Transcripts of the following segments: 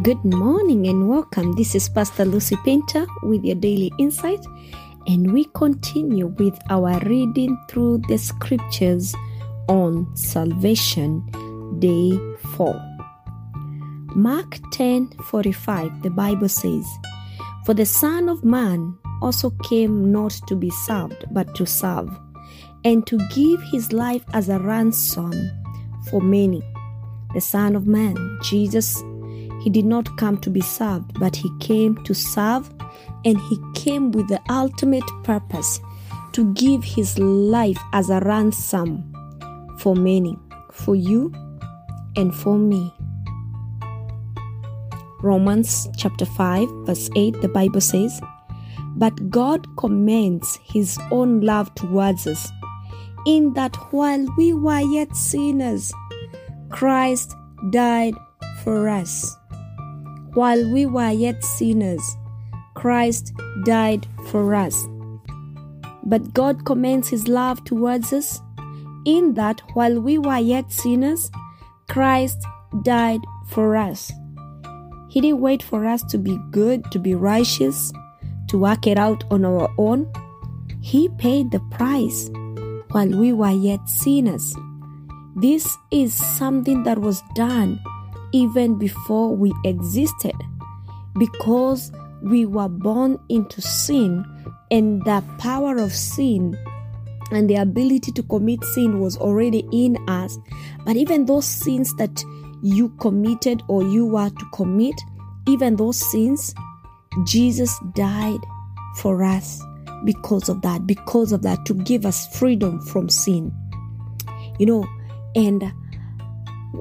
Good morning and welcome. This is Pastor Lucy Painter with your daily insight, and we continue with our reading through the scriptures on salvation, day 4. Mark 10 45, the Bible says, For the Son of Man also came not to be served, but to serve, and to give his life as a ransom for many. The Son of Man, Jesus, he did not come to be served, but he came to serve, and he came with the ultimate purpose to give his life as a ransom for many, for you and for me. Romans chapter 5, verse 8, the Bible says, But God commends his own love towards us, in that while we were yet sinners, Christ died for us. While we were yet sinners, Christ died for us. But God commends his love towards us, in that while we were yet sinners, Christ died for us. He didn't wait for us to be good, to be righteous, to work it out on our own. He paid the price while we were yet sinners. This is something that was done even before we existed because we were born into sin and the power of sin and the ability to commit sin was already in us. But even those sins that you committed or you were to commit, even those sins, Jesus died for us because of that, because of that, to give us freedom from sin. You know, and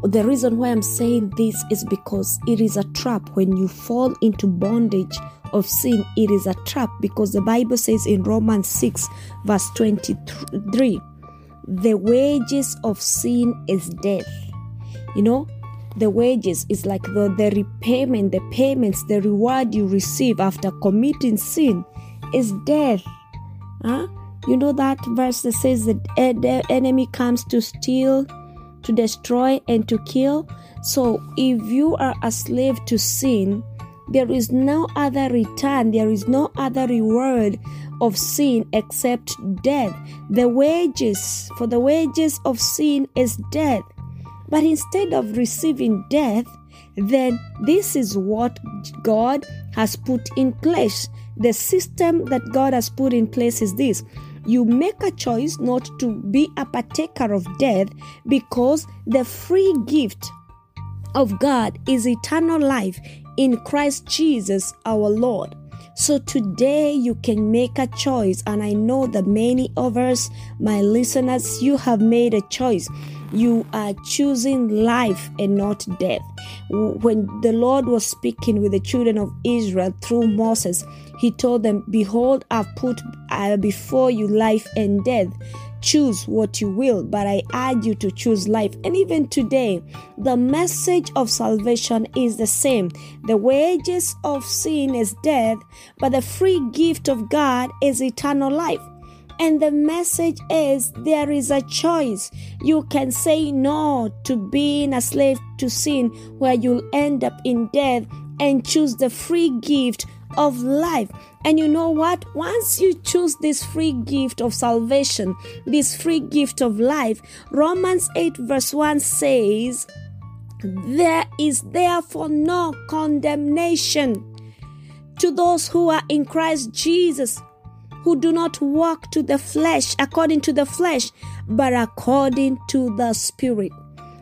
the reason why I'm saying this is because it is a trap when you fall into bondage of sin. It is a trap because the Bible says in Romans 6, verse 23, the wages of sin is death. You know, the wages is like the, the repayment, the payments, the reward you receive after committing sin is death. Huh? You know that verse that says that the enemy comes to steal, to destroy, and to kill. So if you are a slave to sin, there is no other return, there is no other reward of sin except death. The wages, for the wages of sin is death. But instead of receiving death, then this is what God has put in place. The system that God has put in place is this you make a choice not to be a partaker of death because the free gift of God is eternal life in Christ Jesus our Lord. So today you can make a choice, and I know that many of us, my listeners, you have made a choice. You are choosing life and not death. When the Lord was speaking with the children of Israel through Moses, he told them, Behold, I've put uh, before you life and death. Choose what you will, but I urge you to choose life. And even today, the message of salvation is the same. The wages of sin is death, but the free gift of God is eternal life. And the message is there is a choice. You can say no to being a slave to sin, where you'll end up in death, and choose the free gift of life. And you know what? Once you choose this free gift of salvation, this free gift of life, Romans 8, verse 1 says, There is therefore no condemnation to those who are in Christ Jesus, who do not walk to the flesh according to the flesh, but according to the Spirit.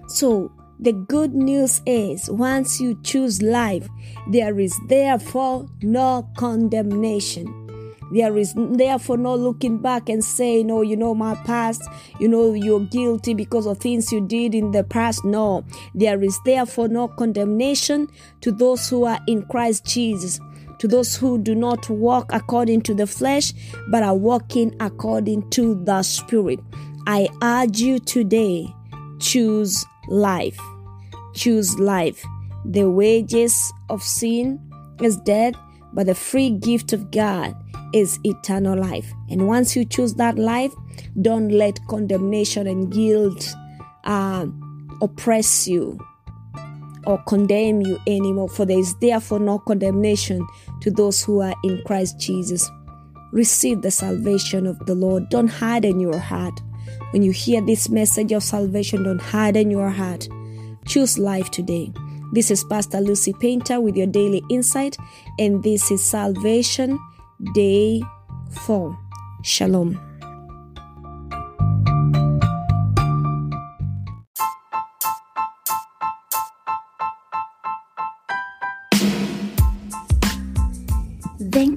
So, the good news is once you choose life, there is therefore no condemnation. There is therefore no looking back and saying, Oh, you know, my past, you know, you're guilty because of things you did in the past. No, there is therefore no condemnation to those who are in Christ Jesus, to those who do not walk according to the flesh, but are walking according to the Spirit. I urge you today, choose life. Choose life. The wages of sin is death, but the free gift of God is eternal life. And once you choose that life, don't let condemnation and guilt uh, oppress you. or condemn you anymore, for there is therefore no condemnation to those who are in Christ Jesus. Receive the salvation of the Lord. Don't harden your heart. When you hear this message of salvation, don't harden your heart. Choose life today. This is Pastor Lucy Painter with your daily insight, and this is Salvation Day 4. Shalom.